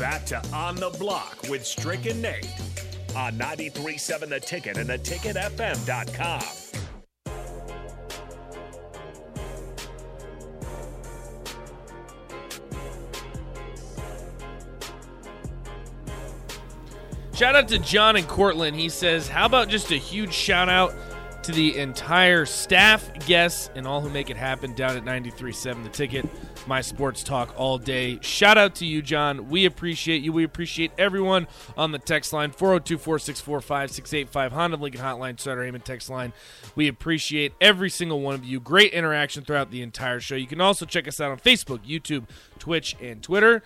back to On the Block with Strick and Nate on 93.7 The Ticket and theticketfm.com. Shout out to John and Cortland. He says, How about just a huge shout out to the entire staff, guests, and all who make it happen down at 93.7 The Ticket, my sports talk all day. Shout out to you, John. We appreciate you. We appreciate everyone on the text line 402 464 5685 Honda Lincoln Hotline, Sutter Heyman text line. We appreciate every single one of you. Great interaction throughout the entire show. You can also check us out on Facebook, YouTube, Twitch, and Twitter.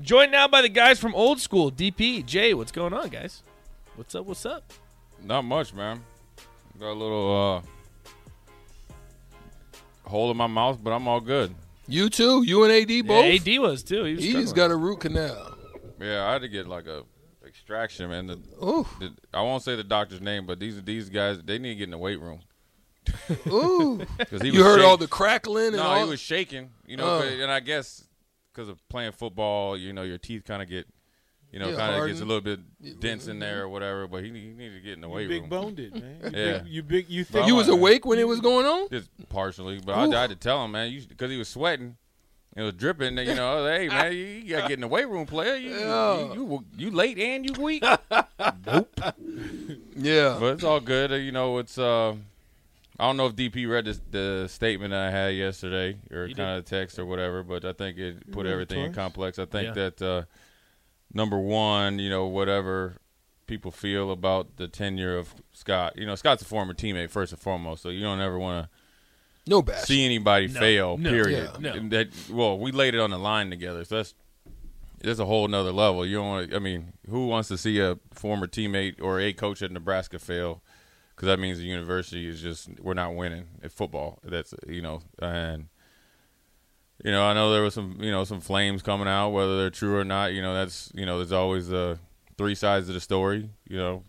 Joined now by the guys from Old School, DP, Jay. What's going on, guys? What's up? What's up? Not much, man. Got a little uh, hole in my mouth, but I'm all good. You too. You and AD both. Yeah, AD was too. He was He's struggling. got a root canal. Yeah, I had to get like a extraction, man. The, Ooh, the, I won't say the doctor's name, but these these guys they need to get in the weight room ooh. because he you was heard shak- all the crackling and No, all. he was shaking. You know, Oh. but- and I guess because of playing football, you know, your teeth kind of get, you know, Yeah, kind of gets a little bit dense in there or whatever. But he, he needed to get in the weight big room. boned it, man. You Yeah. big, you big. You think you was Wow. awake when it was going on. Just partially, but I, I had to tell him, man, because he was sweating. It was dripping. You know, was hey man, you, you got to get in the weight room, player. You, Yeah. you, you you late and you weak. nope. Yeah. but it's all good. Uh, You know, it's. Uh, I don't know if DP read this, the statement I had yesterday or kind of text or whatever, but I think it put everything in complex. I think Yeah. that uh, number one, you know, whatever people feel about the tenure of Scott. You know, Scott's a former teammate first and foremost, so you don't ever want to No bash. see anybody No, fail. no, period. yeah, no. And That well, we laid it on the line together, so that's that's a whole nother level. You don't want. to I mean, who wants to see a former teammate or a coach at Nebraska fail? Because that means the university is just we're not winning at football. That's you know, and you know, I know there was some you know some flames coming out, whether they're true or not. You know, that's you know, there's always uh, three sides of the story. You know,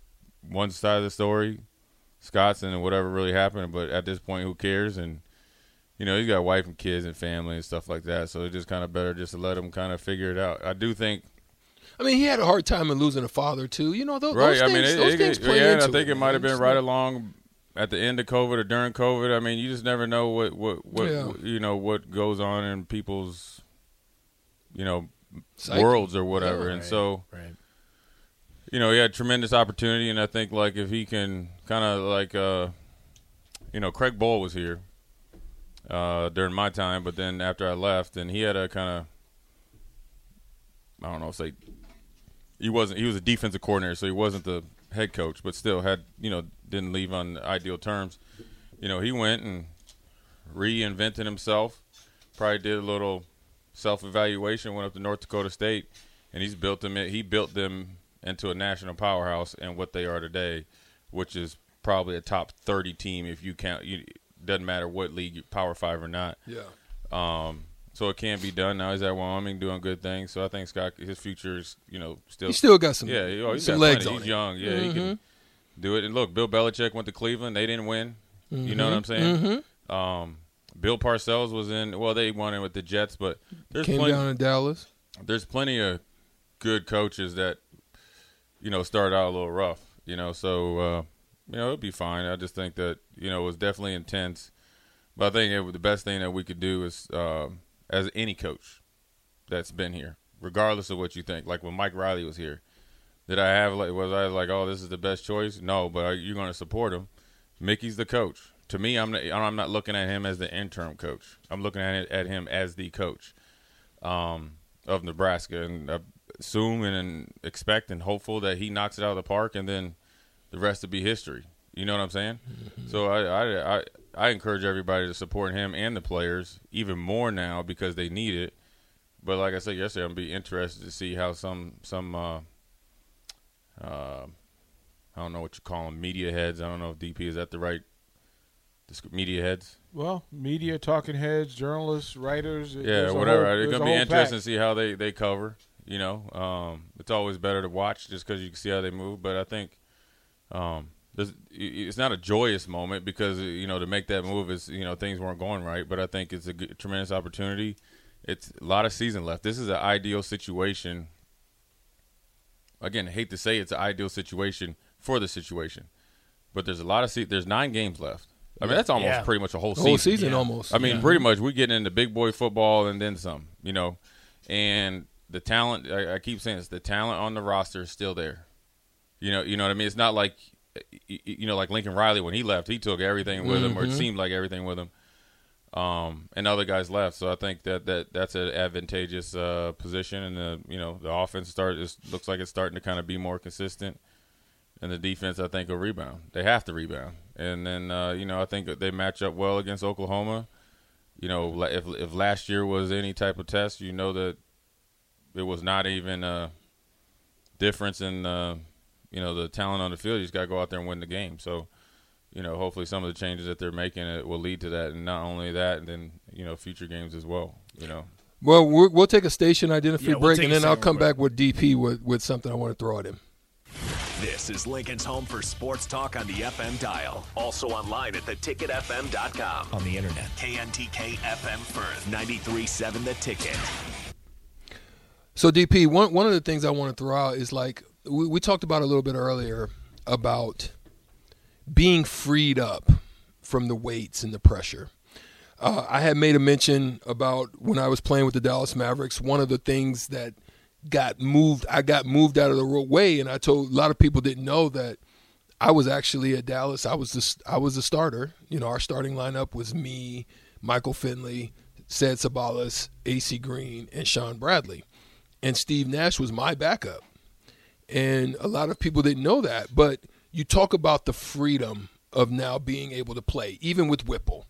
one side of the story, Scott's and whatever really happened. But at this point, who cares? And you know, he's got a wife and kids and family and stuff like that. So it's just kind of better just to let him kind of figure it out. I do think, I mean, he had a hard time in losing a father too. You know, those, right? those I things, mean, it, those it- things it- play yeah, into I think it, might have been right along at the end of COVID or during COVID. I mean, you just never know what what what Yeah. you know what goes on in people's you know Psyche. worlds or whatever. Yeah. and so Right. you know, he had tremendous opportunity, and I think like if he can kind of like, uh, you know, Craig Bohl was here uh, during my time, but then after I left, and he had a kind of, I don't know, say he wasn't. He was a defensive coordinator, so he wasn't the head coach, but still had you know didn't leave on ideal terms. You know, he went and reinvented himself. Probably did a little self evaluation. Went up to North Dakota State, and he's built them. He built them into a national powerhouse and what they are today, which is probably a top thirty team if you count. You doesn't matter what league, Power Five or not. Yeah. Um, so it can be done. Now he's at Wyoming doing good things. So I think Scott, his future is you know still He still got some. yeah, he- oh, he's some got legs on He's him. young. Yeah, he can do it. And look, Bill Belichick went to Cleveland. They didn't win. You know what I'm saying? Um, Bill Parcells was in. Well, they won it with the Jets, but there's Came plenty. down in Dallas. There's plenty of good coaches that you know start out a little rough. You know, so uh, you know it'll be fine. I just think that you know it was definitely intense. But I think it, the best thing that we could do is, uh, as any coach that's been here, regardless of what you think. Like when Mike Riley was here, did I have like was I like, oh, this is the best choice? No, but are you going to support him? Mickey's the coach. To me, I'm not, I'm not looking at him as the interim coach. I'm looking at it, at him as the coach um, of Nebraska, and I assume and expect and hopeful that he knocks it out of the park, and then the rest will be history. You know what I'm saying? So I, I I I encourage everybody to support him and the players even more now because they need it. But like I said yesterday, I'm be interested to see how some some uh, uh, I don't know what you call them media heads. I don't know if DP is that the right media heads. Well, media, talking heads, journalists, writers. Yeah, whatever. whole- it's gonna be interesting pack. to see how they they cover. You know, um, it's always better to watch just because you can see how they move. But I think um, it's not a joyous moment because you know to make that move is you know things weren't going right. But I think it's a good, tremendous opportunity. It's a lot of season left. This is an ideal situation again, I hate to say it's an ideal situation for the situation, but there's a lot of se- there's nine games left. I mean, that's almost Yeah. pretty much a whole The season. whole season Yeah. almost. I mean, pretty much we get into big boy football and then some, you know, and the talent. I, I keep saying this: the talent on the roster is still there. You know, you know what I mean. It's not like, y- y- you know, like Lincoln Riley when he left, he took everything with him, or it seemed like everything with him. Um, and other guys left, so I think that, that that's an advantageous uh, position, and the you know the offense start is, looks like it's starting to kind of be more consistent, and the defense I think will rebound. They have to rebound, and then uh, you know I think they match up well against Oklahoma. You know, if if last year was any type of test, you know that it was not even a difference in uh, you know the talent on the field. You just got to go out there and win the game. So, you know, hopefully some of the changes that they're making it will lead to that, and not only that, and then you know future games as well. You know, Well, we're, we'll take a station identity Yeah, we'll break, and then I'll come real back with DP with, with something I want to throw at him. This is Lincoln's home for sports talk on the FM dial. Also online at theticketfm.com. On the internet. KNTK FM Firth. 93.7 The Ticket. So DP, one one of the things I want to throw out is like we, we talked about a little bit earlier about being freed up from the weights and the pressure. Uh, I had made a mention about when I was playing with the Dallas Mavericks. One of the things that got moved, I got moved out of the way, and I told a lot of people didn't know that I was actually at Dallas. I was the I was the starter. You know, our starting lineup was me, Michael Finley, Ced Ceballos, AC Green, and Shawn Bradley, and Steve Nash was my backup. And a lot of people didn't know that, but you talk about the freedom of now being able to play, even with Whipple.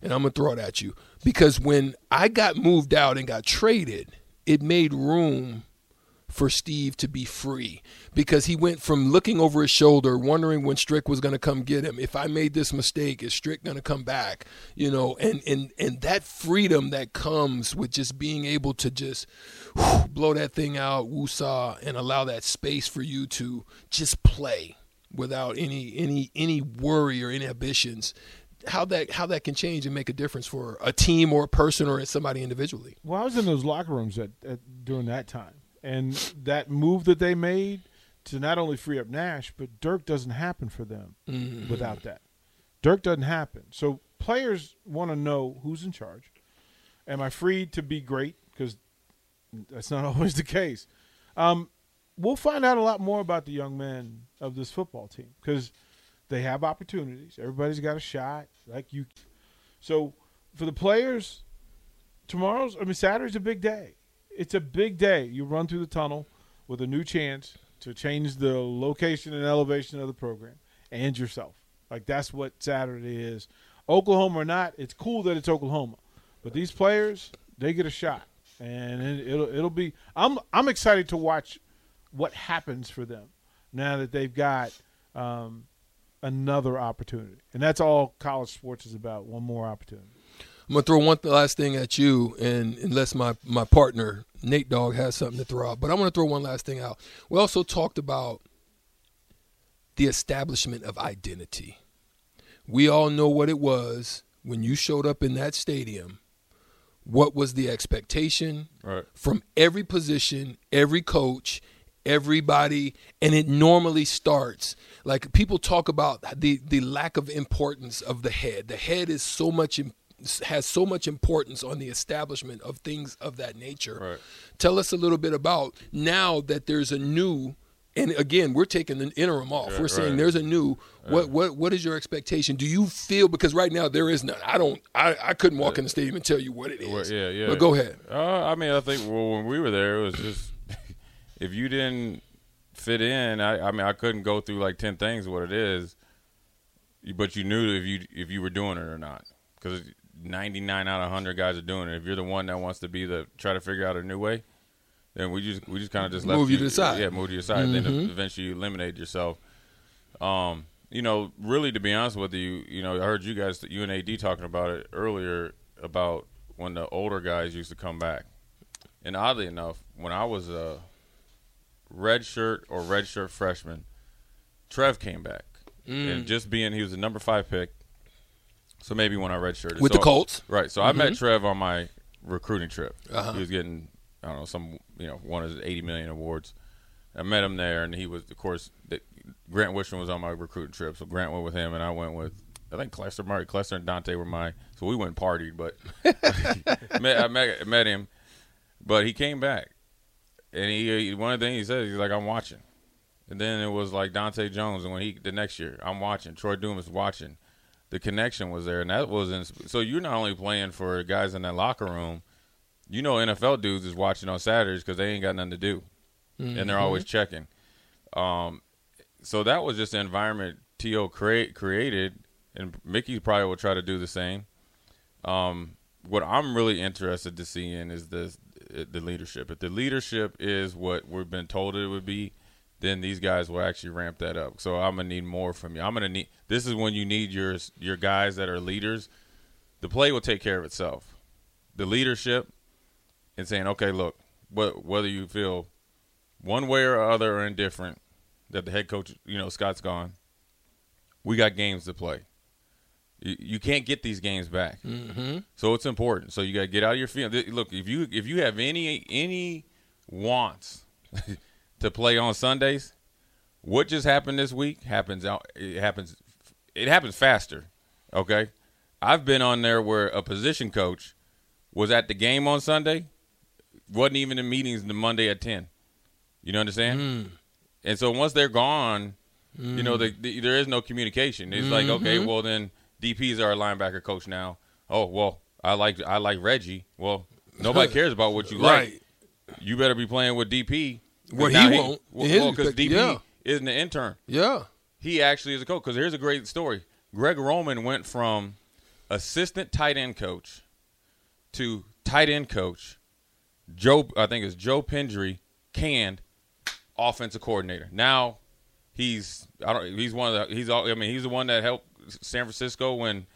And I'm gonna throw it at you because when I got moved out and got traded, it made room for Steve to be free because he went from looking over his shoulder, wondering when Strick was going to come get him. If I made this mistake, is Strick going to come back? You know, and and and that freedom that comes with just being able to just whew, blow that thing out, woosah, and allow that space for you to just play without any any any worry or inhibitions. How that how that can change and make a difference for a team or a person or somebody individually. Well, I was in those locker rooms at, at during that time, and that move that they made to not only free up Nash, but Dirk doesn't happen for them without that. Dirk doesn't happen. So players want to know who's in charge. Am I free to be great? Because that's not always the case. Um, we'll find out a lot more about the young men of this football team because they have opportunities. Everybody's got a shot, like you. So for the players, tomorrow's I mean Saturday's a big day. It's a big day. You run through the tunnel with a new chance to change the location and elevation of the program and yourself. Like that's what Saturday is. Oklahoma or not, it's cool that it's Oklahoma. But these players, they get a shot. And it, it'll it'll be I'm I'm excited to watch what happens for them now that they've got um, another opportunity. And that's all college sports is about, one more opportunity. I'm gonna throw one last thing at you, and unless my my partner Nate Dogg has something to throw out, but I'm gonna throw one last thing out. We also talked about the establishment of identity. We all know what it was when you showed up in that stadium. What was the expectation right? from every position, every coach, everybody, and it normally starts like people talk about the the lack of importance of the head. The head is so much has so much importance on the establishment of things of that nature. Right. Tell us a little bit about now that there's a new and again, we're taking the interim off. Right, we're saying right. there's a new. What what what is your expectation? Do you feel because right now there is none. I don't. I, I couldn't walk in the stadium and tell you what it is. Well, yeah, yeah. But go ahead. Uh, I mean, I think well, when we were there, it was just if you didn't fit in, I, I mean, I couldn't go through like ten things what it is, but you knew if you if you were doing it or not because ninety nine out of hundred guys are doing it. If you're the one that wants to be the try to figure out a new way, then we just we just kind of just left Move you to the side. Yeah, move to your side. Then eventually you eliminate yourself. Um, you know, really, to be honest with you, you know, I heard you guys, you and AD talking about it earlier about when the older guys used to come back. And oddly enough, when I was a red shirt or red shirt freshman, Trev came back. Mm. And just being, he was the number five pick. So maybe when I redshirted. With so, the Colts? Mm-hmm. Right. So I met Trev on my recruiting trip. Uh-huh. He was getting, I don't know, some, you know, one of his 80 million awards. I met him there, and he was, of course, the, Grant Wistrom was on my recruiting trip, so Grant went with him, and I went with I think Clester, Murray, Clester, and Dante were my. So we went and partied, but met, I met, met him, but he came back, and he, he one of the things he said he's like I'm watching, and then it was like Donta Jones, and when he the next year I'm watching, Troy Dumas watching, the connection was there, and that wasn't. so you're not only playing for guys in that locker room, you know NFL dudes is watching on Saturdays because they ain't got nothing to do, mm-hmm. and they're always checking. Um, so that was just the environment To create created, and Mickey probably will try to do the same. Um, what I'm really interested to see in is the the leadership. If the leadership is what we've been told it would be, then these guys will actually ramp that up. So I'm gonna need more from you. I'm gonna need. This is when you need your your guys that are leaders. The play will take care of itself. The leadership and saying, okay, look, what, whether you feel one way or other or indifferent that the head coach, you know, Scott's gone, we got games to play. You, you can't get these games back, mm-hmm. so it's important. So you got to get out of your field. Look, if you if you have any any wants to play on Sundays, what just happened this week happens out. It happens. It happens faster. Okay, I've been on there where a position coach was at the game on Sunday, wasn't even in meetings the Monday at ten. You know understand? Mm. And so once they're gone, mm. you know, the, the, there is no communication. It's mm-hmm. like, okay, well then DP's our linebacker coach now. Oh well, I like I like Reggie. Well, nobody cares about what you right. like. You better be playing with DP. Well, he, he won't. Well, because DP yeah. isn't an intern. Yeah, he actually is a coach. Because here's a great story. Greg Roman went from assistant tight end coach to tight end coach. Joe, I think it's Joe Pendry, canned offensive coordinator. Now he's I don't he's one of the he's all I mean he's the one that helped San Francisco when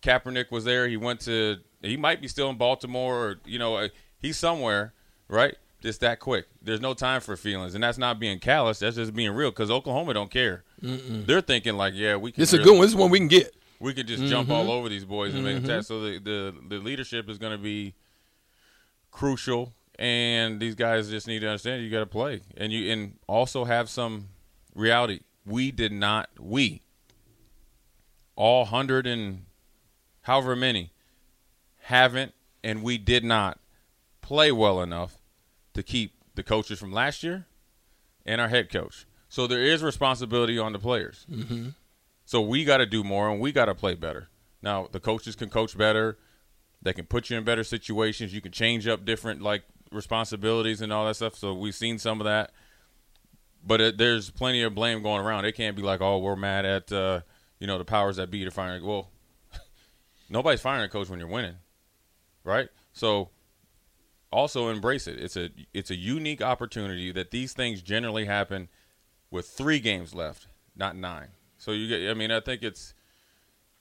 Kaepernick was there. He went to he might be still in Baltimore or you know uh, he's somewhere right. Just that quick. There's no time for feelings, and that's not being callous. That's just being real. Because Oklahoma don't care. Mm-mm. They're thinking like, yeah, we. can This is a good one. This is one we can get. We could just mm-hmm. jump all over these boys and mm-hmm. make them So the, the the leadership is going to be crucial and these guys just need to understand you got to play, and you and also have some reality. We did not. We all hundred and however many haven't, and we did not play well enough to keep the coaches from last year and our head coach. So there is responsibility on the players. Mm-hmm. So we got to do more, and we got to play better. Now the coaches can coach better. They can put you in better situations. You can change up different like responsibilities and all that stuff. So we've seen some of that, but it, there's plenty of blame going around. It can't be like, oh, we're mad at uh, you know the powers that be to firing. Well, nobody's firing a coach when you're winning, right? So also embrace it. It's a it's a unique opportunity that these things generally happen with three games left, not nine. So you get. I mean, I think it's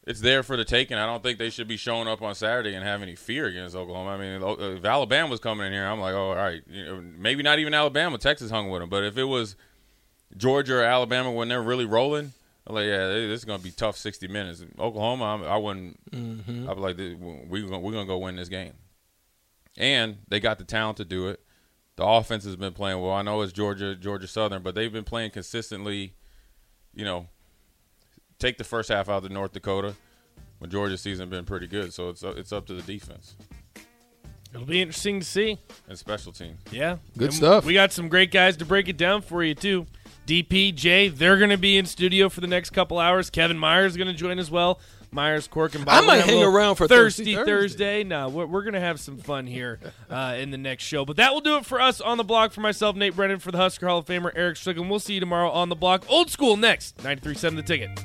it's there for the taking. I don't think they should be showing up on Saturday and have any fear against Oklahoma. I mean, if Alabama was coming in here, I'm like, oh, all right, you know, maybe not even Alabama. Texas hung with them, but if it was Georgia or Alabama when they're really rolling, I'm like, yeah, this is gonna be tough 60 minutes. Oklahoma, I'm, I would not mm-hmm. I'd be like, we're gonna, we're gonna go win this game, and they got the talent to do it. The offense has been playing well. I know it's Georgia, Georgia Southern, but they've been playing consistently. You know, take the first half out of North Dakota. When Georgia's season been pretty good, so it's it's up to the defense. It'll be interesting to see. And special team. Yeah. Good and stuff. We got some great guys to break it down for you, too. DP, Jay, they're going to be in studio for the next couple hours. Kevin Myers is going to join as well. Myers, Cork, and Bob. I might hang around for Thirsty Thursday. Thursday. No, we're, we're going to have some fun here uh, in the next show. But that will do it for us on the block. For myself, Nate Brennan, for the Husker Hall of Famer, Erick Strickland. We'll see you tomorrow on the block. Old school next. 93.7 The Ticket.